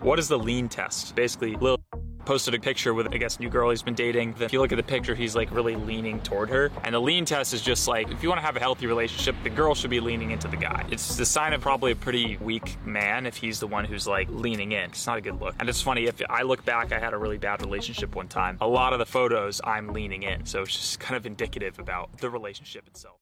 What is the lean test? Basically, Lil posted a picture with, I guess, new girl he's been dating. If you look at the picture, he's like really leaning toward her. And the lean test is just like, if you want to have a healthy relationship, the girl should be leaning into the guy. It's the sign of probably a pretty weak man if he's the one who's like leaning in. It's not a good look. And it's funny, if I look back, I had a really bad relationship one time. A lot of the photos, I'm leaning in. So it's just kind of indicative about the relationship itself.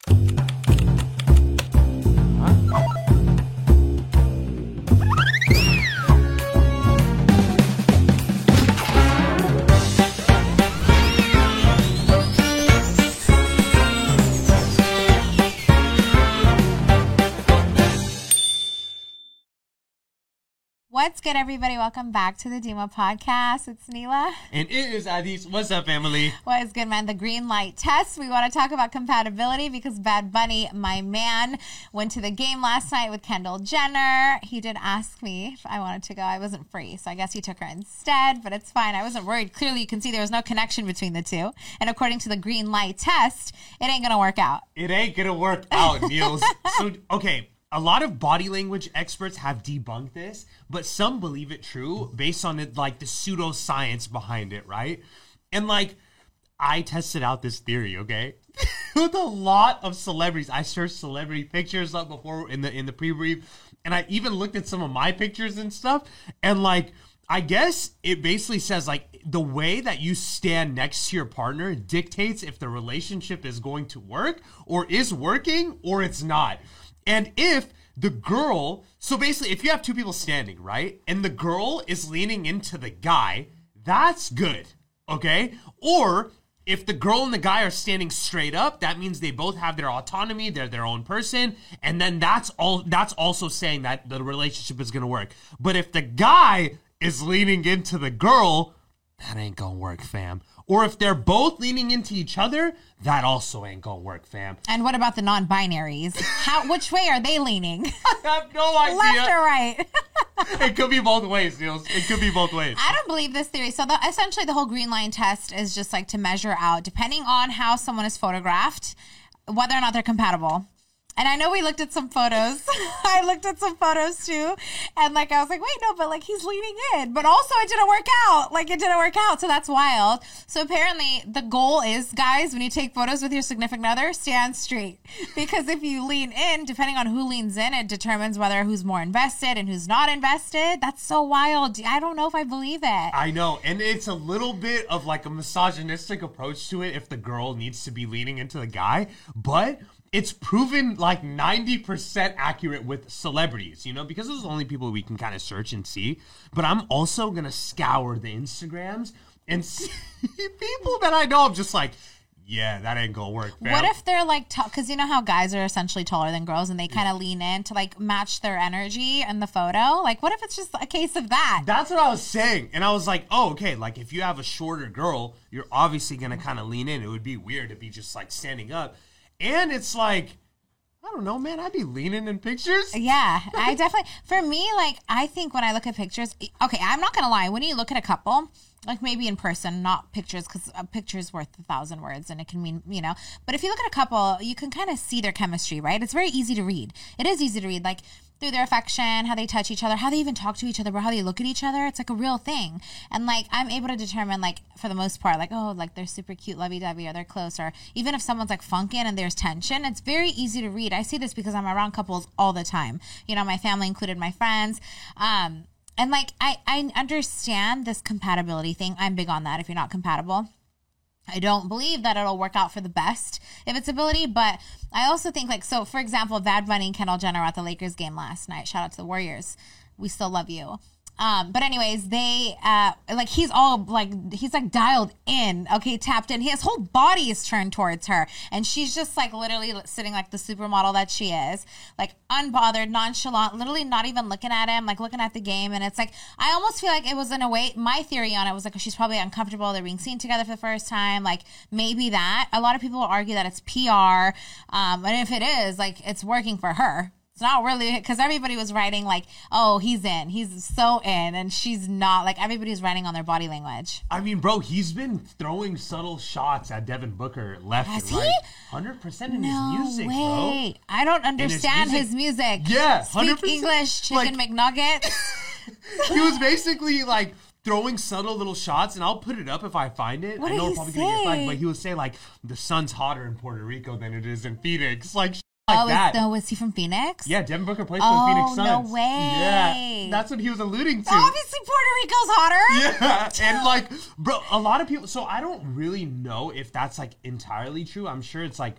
What's good, everybody? Welcome back to the Dimah podcast. It's Neela. And it is Adis. What's up, family? What is good, man? The green line test. We want to talk about compatibility because Bad Bunny, my man, went to the game last night with Kendall Jenner. He did ask me if I wanted to go. I wasn't free, so I guess he took her instead, but it's fine. I wasn't worried. Clearly, you can see there was no connection between the two. And according to the green line test, it ain't going to work out. It ain't gonna work out, Niels. so, okay, a lot of body language experts have debunked this, but some believe it true based on like the pseudoscience behind it, right? And like, I tested out this theory, okay? With a lot of celebrities, I searched celebrity pictures up before in the in the pre-brief, and I even looked at some of my pictures and stuff, and like. I guess it basically says like the way that you stand next to your partner dictates if the relationship is going to work or is working or it's not. And if the girl, so basically, if you have two people standing, right, and the girl is leaning into the guy, that's good, okay? Or if the girl and the guy are standing straight up, that means they both have their autonomy, they're their own person, and then that's all that's also saying that the relationship is gonna work. But if the guy is leaning into the girl, that ain't gonna work, fam. Or if they're both leaning into each other, that also ain't gonna work, fam. And what about the non-binaries? How? Which way are they leaning? I have no idea. Left or right? it could be both ways, Niels. It could be both ways. I don't believe this theory. So the, essentially, the whole green line test is just like to measure out, depending on how someone is photographed, whether or not they're compatible. And I know we looked at some photos. I looked at some photos too. And like, I was like, wait, no, but like he's leaning in. But also it didn't work out. Like it didn't work out. So that's wild. So apparently the goal is, guys, when you take photos with your significant other, stand straight. Because if you lean in, depending on who leans in, it determines whether who's more invested and who's not invested. That's so wild. I don't know if I believe it. I know. And it's a little bit of like a misogynistic approach to it if the girl needs to be leaning into the guy. But it's proven like 90% accurate with celebrities, you know, because those are the only people we can kind of search and see. But I'm also going to scour the Instagrams and see people that I know. I'm just like, yeah, that ain't gonna work. Fam. What if they're like, because you know how guys are essentially taller than girls and they kind of lean in to like match their energy in the photo? Like, what if it's just a case of that? That's what I was saying. And I was like, oh, okay, like if you have a shorter girl, you're obviously gonna kind of lean in. It would be weird to be just like standing up. And it's like, I don't know, man. I'd be leaning in pictures. Yeah, I definitely. For me, like, I think when I look at pictures, okay, I'm not gonna lie. When you look at a couple, like maybe in person, not pictures, because a picture's worth a thousand words, and it can mean, you know. But if you look at a couple, you can kind of see their chemistry, right? It's very easy to read. It is easy to read, like through their affection, how they touch each other, how they even talk to each other, or how they look at each other. It's like a real thing. And like I'm able to determine, like for the most part, like oh, like they're super cute, lovey dovey, or they're close, or even if someone's like funking and there's tension, it's very easy to read. I see this because I'm around couples all the time. You know, my family included, my friends. Um, and like I, I understand this compatibility thing. I'm big on that. If you're not compatible, I don't believe that it'll work out for the best if it's ability, but I also think like so. For example, Bad Bunny and Kendall Jenner at the Lakers game last night. Shout out to the Warriors. We still love you. Um, but anyways, they uh like he's all like he's like dialed in, okay, tapped in. His whole body is turned towards her, and she's just like literally sitting like the supermodel that she is, like unbothered, nonchalant, literally not even looking at him, like looking at the game. And it's like I almost feel like it was in a way. My theory on it was like she's probably uncomfortable. They're being seen together for the first time, like maybe that. A lot of people will argue that it's PR, um, and if it is, like it's working for her. It's not really because everybody was writing like, "Oh, he's in, he's so in," and she's not. Like everybody's writing on their body language. I mean, bro, he's been throwing subtle shots at Devin Booker left Has and he? right, hundred percent in No his music, way! I don't understand his music. Yeah, Speak 100%. English, chicken Like- McNugget. he was basically like throwing subtle little shots, and I'll put it up if I find it. What I know he it's probably gonna get flagged, but he would say like the sun's hotter in Puerto Rico than it is in Phoenix, like like oh, that. is, no, was he from Phoenix? yeah, Devin Booker plays Oh, for the Phoenix oh, Suns. no way. Yeah, that's what he was alluding to. Obviously, Puerto Rico's hotter. Yeah, and like, bro, a lot of people. So I don't really know if that's like entirely true. I'm sure it's like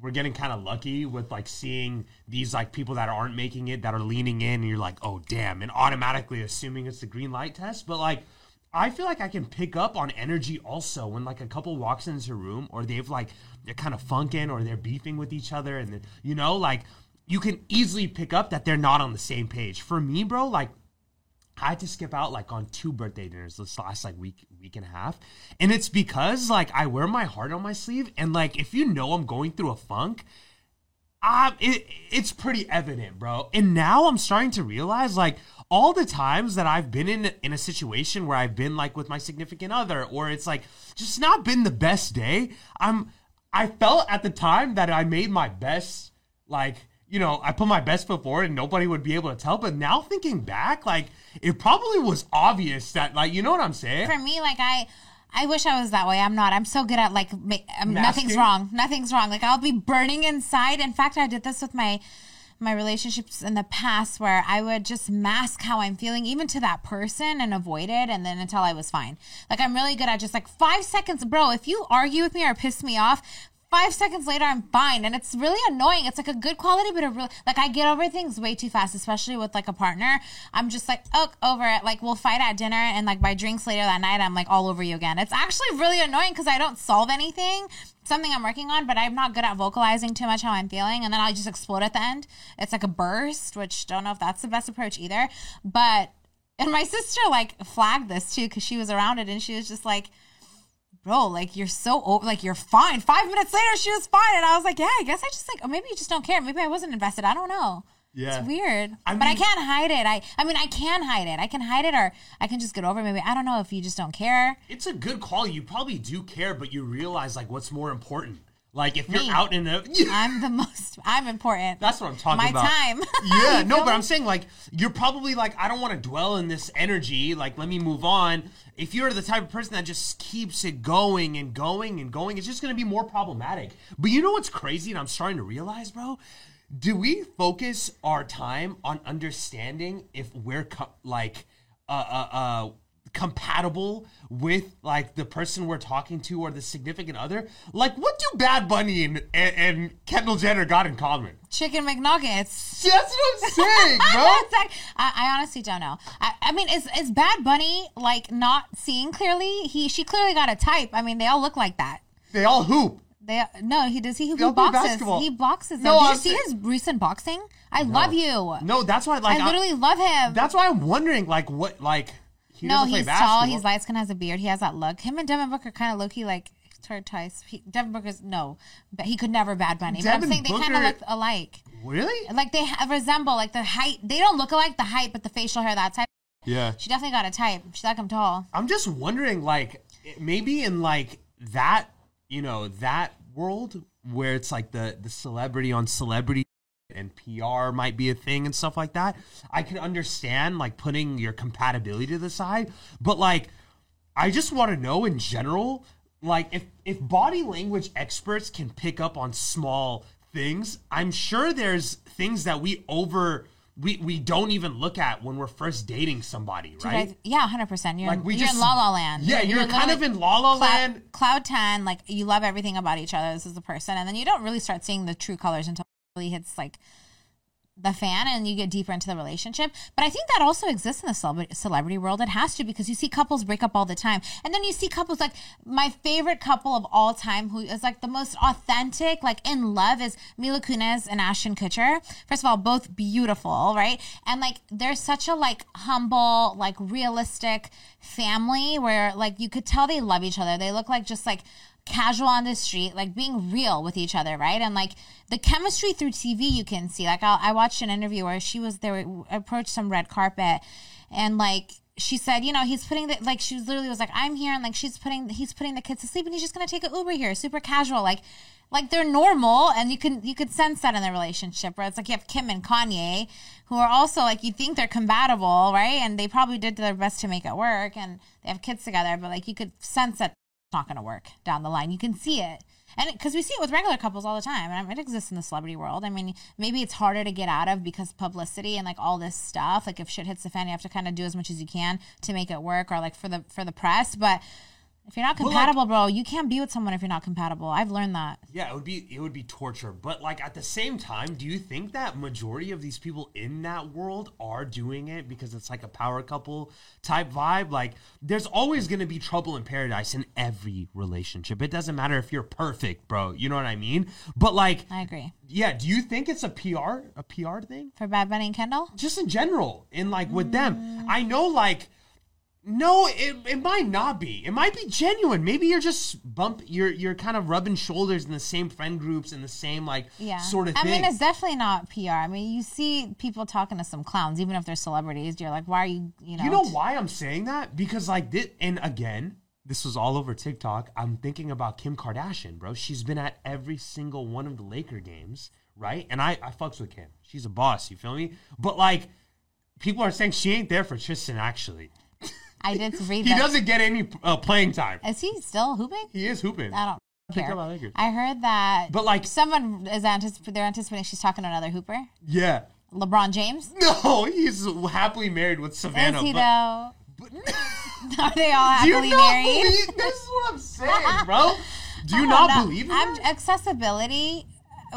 we're getting kind of lucky with like seeing these like people that aren't making it that are leaning in, and you're like, oh damn, and automatically assuming it's the green line test. But like, I feel like I can pick up on energy also when like a couple walks into a room or they've like they're kind of funking or they're beefing with each other, and then, you know like you can easily pick up that they're not on the same page. For me, bro, like I had to skip out like on two birthday dinners this last like week week and a half. And it's because like I wear my heart on my sleeve and like if you know I'm going through a funk, um it, it's pretty evident, bro. And now I'm starting to realize like all the times that I've been in in a situation where I've been like with my significant other or it's like just not been the best day, I'm I felt at the time that I made my best like you know, I put my best foot forward and nobody would be able to tell. But now thinking back, like it probably was obvious that, like, you know what I'm saying? For me, like I. I wish I was that way. I'm not. I'm so good at like ma- um, nothing's wrong. Nothing's wrong. Like I'll be burning inside. In fact, I did this with my my relationships in the past where I would just mask how I'm feeling even to that person and avoid it and then until I was fine. Like I'm really good at just like 5 seconds, bro, if you argue with me or piss me off, Five seconds later, I'm fine, and it's really annoying. It's like a good quality, but a real like I get over things way too fast, especially with like a partner. I'm just like, oh, over it. Like we'll fight at dinner, and like by drinks later that night, I'm like all over you again. It's actually really annoying because I don't solve anything. Something I'm working on, but I'm not good at vocalizing too much how I'm feeling, and then I just explode at the end. It's like a burst, which don't know if that's the best approach either. But and my sister like flagged this too because she was around it, and she was just like bro, like you're so over, like you're fine. Five minutes later, she was fine, and I was like, yeah, I guess I just like, or maybe you just don't care. Maybe I wasn't invested. I don't know. Yeah. It's weird, I but I can't hide it. I, I mean, I can hide it. I can hide it, or I can just get over. it. Maybe I don't know if you just don't care. It's a good call. You probably do care, but you realize like what's more important. Like if you're Me. out in the, I'm the most. I'm important. That's what I'm talking about. My about. time. Yeah, no, but? I'm saying like you're probably like I don't want to dwell in this energy. Like let me move on. If you're the type of person that just keeps it going and going and going, it's just going to be more problematic. But you know what's crazy and I'm starting to realize, bro? Do we focus our time on understanding if we're co- like uh uh uh compatible with like the person we're talking to or the significant other? Like what do Bad Bunny and, and, and Kendall Jenner got in common? Chicken McNuggets. That's what I'm saying, bro. Like- I, I honestly don't know. I, I mean, is is Bad Bunny like not seeing clearly? He she clearly got a type. I mean, they all look like that. they all hoop. They no, he does. He, he boxes. basketball. He boxes. No, No, Did I'm you see his recent boxing? I love you. No, that's why like I I- literally love him. that's why I'm wondering like what like he no, he's tall. He's light skin. Has a beard. He has that look. Him and Devin Booker kind of look. He like tortoise. He, Devin Booker's no, but he could never Bad Bunny. but I'm Devin saying they kind of look alike. Really? Like they ha- resemble like the height. They don't look alike the height, but the facial hair that type. Yeah. She definitely got a type. She's like I'm tall. I'm just wondering like maybe in like that, you know, that world where it's like the the celebrity on celebrity and PR might be a thing and stuff like that. I can understand like putting your compatibility to the side, but like I just want to know in general, like if if body language experts can pick up on small things, I'm sure there's things that we over we we don't even look at when we're first dating somebody, right? guys- yeah, hundred percent. You're, Like, we you're just- in La La Land. Yeah, you're kind of in La La cloud, Land. Cloud ten, like you love everything about each other. This is the person, and then you don't really start seeing the true colors until it hits like the fan and you get deeper into the relationship. But I think that also exists in the celebrity world. It has to because you see couples break up all the time. And then you see couples like my favorite couple of all time who is like the most authentic, like in love is Mila Kunis and Ashton Kutcher. First of all, both beautiful, right? And like they're such a like humble, like realistic family where like you could tell they love each other. They look like just like casual on the street, like being real with each other, right? And like the chemistry through TV, you can see. Like I, I watched an interview where she was there, approached some red carpet, and like she said, you know, he's putting the like she was literally was like, I'm here and like she's putting he's putting the kids to sleep and he's just gonna take an Uber here, super casual, like like they're normal and you can you could sense that in their relationship where it's like you have Kim and Kanye who are also like you think they're compatible, right? And they probably did their best to make it work and they have kids together, but like you could sense that not gonna work down the line. You can see it. And because we see it with regular couples all the time and it exists in the celebrity world. I mean maybe it's harder to get out of because publicity and like all this stuff like if shit hits the fan you have to kind of do as much as you can to make it work or like for the for the press. But if you're not But, like- compatible bro you can't be with someone if you're not compatible i've learned that Yeah, it would be it would be torture. But like at the same time, do you think that majority of these people in that world are doing it because it's like a power couple type vibe? Like there's always gonna be trouble in paradise in every relationship. It doesn't matter if you're perfect, bro. You know what I mean? But like i agree yeah, do you think it's a PR a PR thing? for bad bunny and kendall Just in general, in like with them. I know like no, it, it might not be. It might be genuine. Maybe you're just bump. You're you're kind of rubbing shoulders in the same friend groups and the same like yeah sort of i thing. mean it's definitely not pr i mean you see people talking to some clowns even if they're celebrities you're like why are you you know you know why I'm saying that? Because like this, and again, this was all over TikTok. I'm thinking about Kim Kardashian, bro. She's been at every single one of the Laker games, right? And I I fucks with Kim. She's a boss. You feel me? But like, people are saying she ain't there for Tristan. Actually, i did read that. he that doesn't get any uh, playing time. is he still hooping He is hooping. I don't care. I heard that, But, like- someone is anticipating. They're anticipating she's talking to another hooper, Yeah. LeBron James. No, he's happily married with Savannah. is he but- though? Are they all Do you happily not married? believe- This is what I'm saying, bro. Do you not know. believe in I'm, accessibility?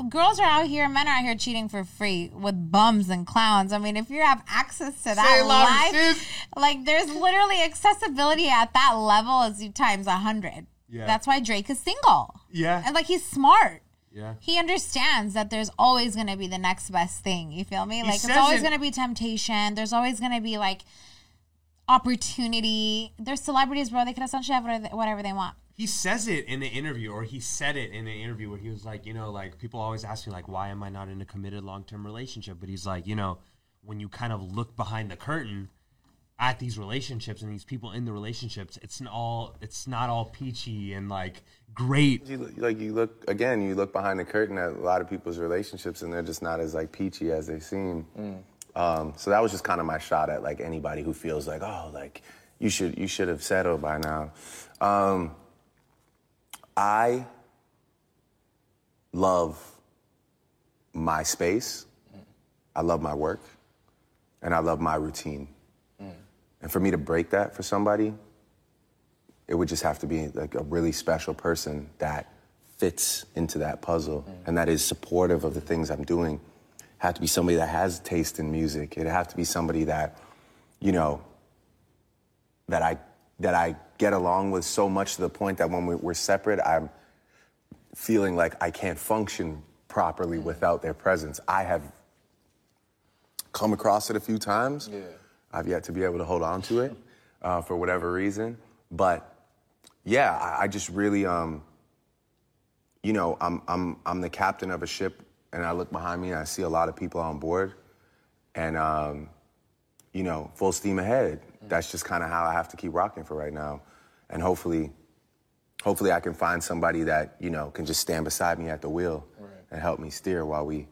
Girls are out here, men are out here cheating for free with bums and clowns. I mean, if you have access to that louder, life, sis. like there's literally accessibility at that level as you times a hundred. Yeah. That's why Drake is single. Yeah. and like he's smart. Yeah. he understands that there's always going to be the next best thing. You feel me? like there's always going to be temptation. There's always going to be like opportunity. There's celebrities, bro. They can essentially have whatever they, whatever they want. He says it in the interview or he said it in the interview where he was like you know like people always ask me like why am i not in a committed long-term relationship but he's like you know when you kind of look behind the curtain at these relationships and these people in the relationships it's not all it's not all peachy and like great You look, like you look again, you look behind the curtain at a lot of people's relationships, and they're just not as like peachy as they seem. Um, so that was just kind of my shot at like anybody who feels like, oh, like you should you should have settled by now. Um, I love my space. I love my work, and I love my routine. And for me to break that for somebody, it would just have to be like a really special person that fits into that puzzle and that is supportive of the things I'm doing. Have to be somebody that has taste in music. It'd have to be somebody that, you know, that I that I get along with so much to the point that when we- we're separate, I'm feeling like I can't function properly without their presence. I have come across it a few times. I've yet to be able to hold on to it uh, for whatever reason. But yeah, I, I just really, um, you know, I'm, I'm, I'm the captain of a ship and I look behind me and I see a lot of people on board. And, um, you know, full steam ahead. That's just kind of how I have to keep rocking for right now. And hopefully, hopefully I can find somebody that, you know, can just stand beside me at the wheel and help me steer while we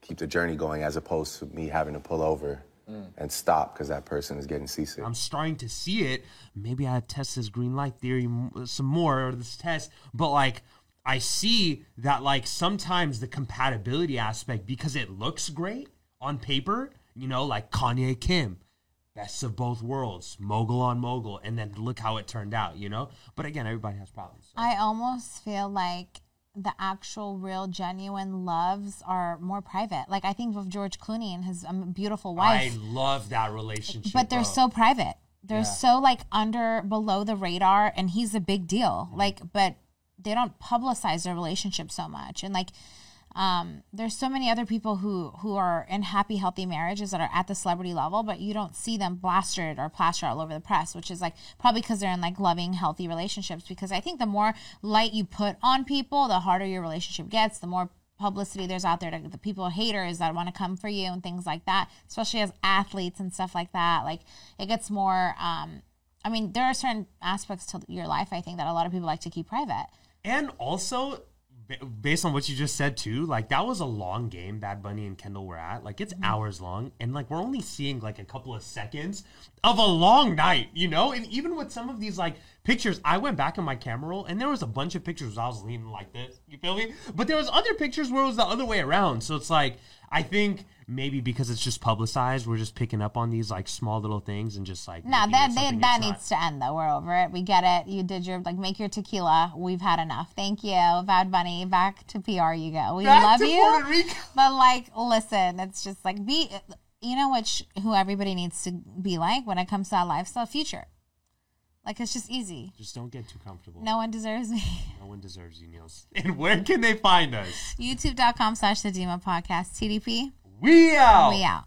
keep the journey going as opposed to me having to pull over mm. and stop because that person is getting seasick. I'm starting to see it. Maybe I test this green line theory uh, some more or this test, but like I see that like sometimes the compatibility aspect because it looks great on paper, you know, like Kanye Kim, best of both worlds, mogul on mogul, and then look how it turned out, you know. But again, everybody has problems. so. I almost feel like the actual, real, genuine loves are more private. Like I think of George Clooney and his um, beautiful wife. I love that relationship, but they're bro. so private. They're Yeah. so like under below the radar, and he's a big deal. Mm-hmm. Like, but they don't publicize their relationship so much, and like. Um, there's so many other people who who are in happy, healthy marriages that are at the celebrity level, but you don't see them blasted or plastered all over the press, which is like probably because they're in like loving, healthy relationships. Because I think the more light you put on people, the harder your relationship gets. The more publicity there's out there to the people haters that want to come for you and things like that especially as athletes and stuff like that like it gets more um i mean there are certain aspects to your life i think that a lot of people like to keep private And also, based on what you just said too, like that was a long game Bad Bunny and Kendall were at. Like it's mm-hmm. hours long, and like we're only seeing like a couple of seconds of a long night, you know. And even with some of these like pictures, I went back in my camera roll, and there was a bunch of pictures I was leaning like this. You feel me? But there was other pictures where it was the other way around. So it's like I think maybe because it's just publicized, we're just picking up on these like small little things and just like no that they, that not. needs to end though we're over it we get it you did your like make your tequila we've had enough thank you bad bunny back to pr you go we Back love you but like listen it's just like be you know which who everybody needs to be like when it comes to that lifestyle future like it's just easy Just don't get too comfortable. no one deserves me No one deserves you, Niels. And where can they find us? youtube.com slash the Dimah podcast tdp We out. we out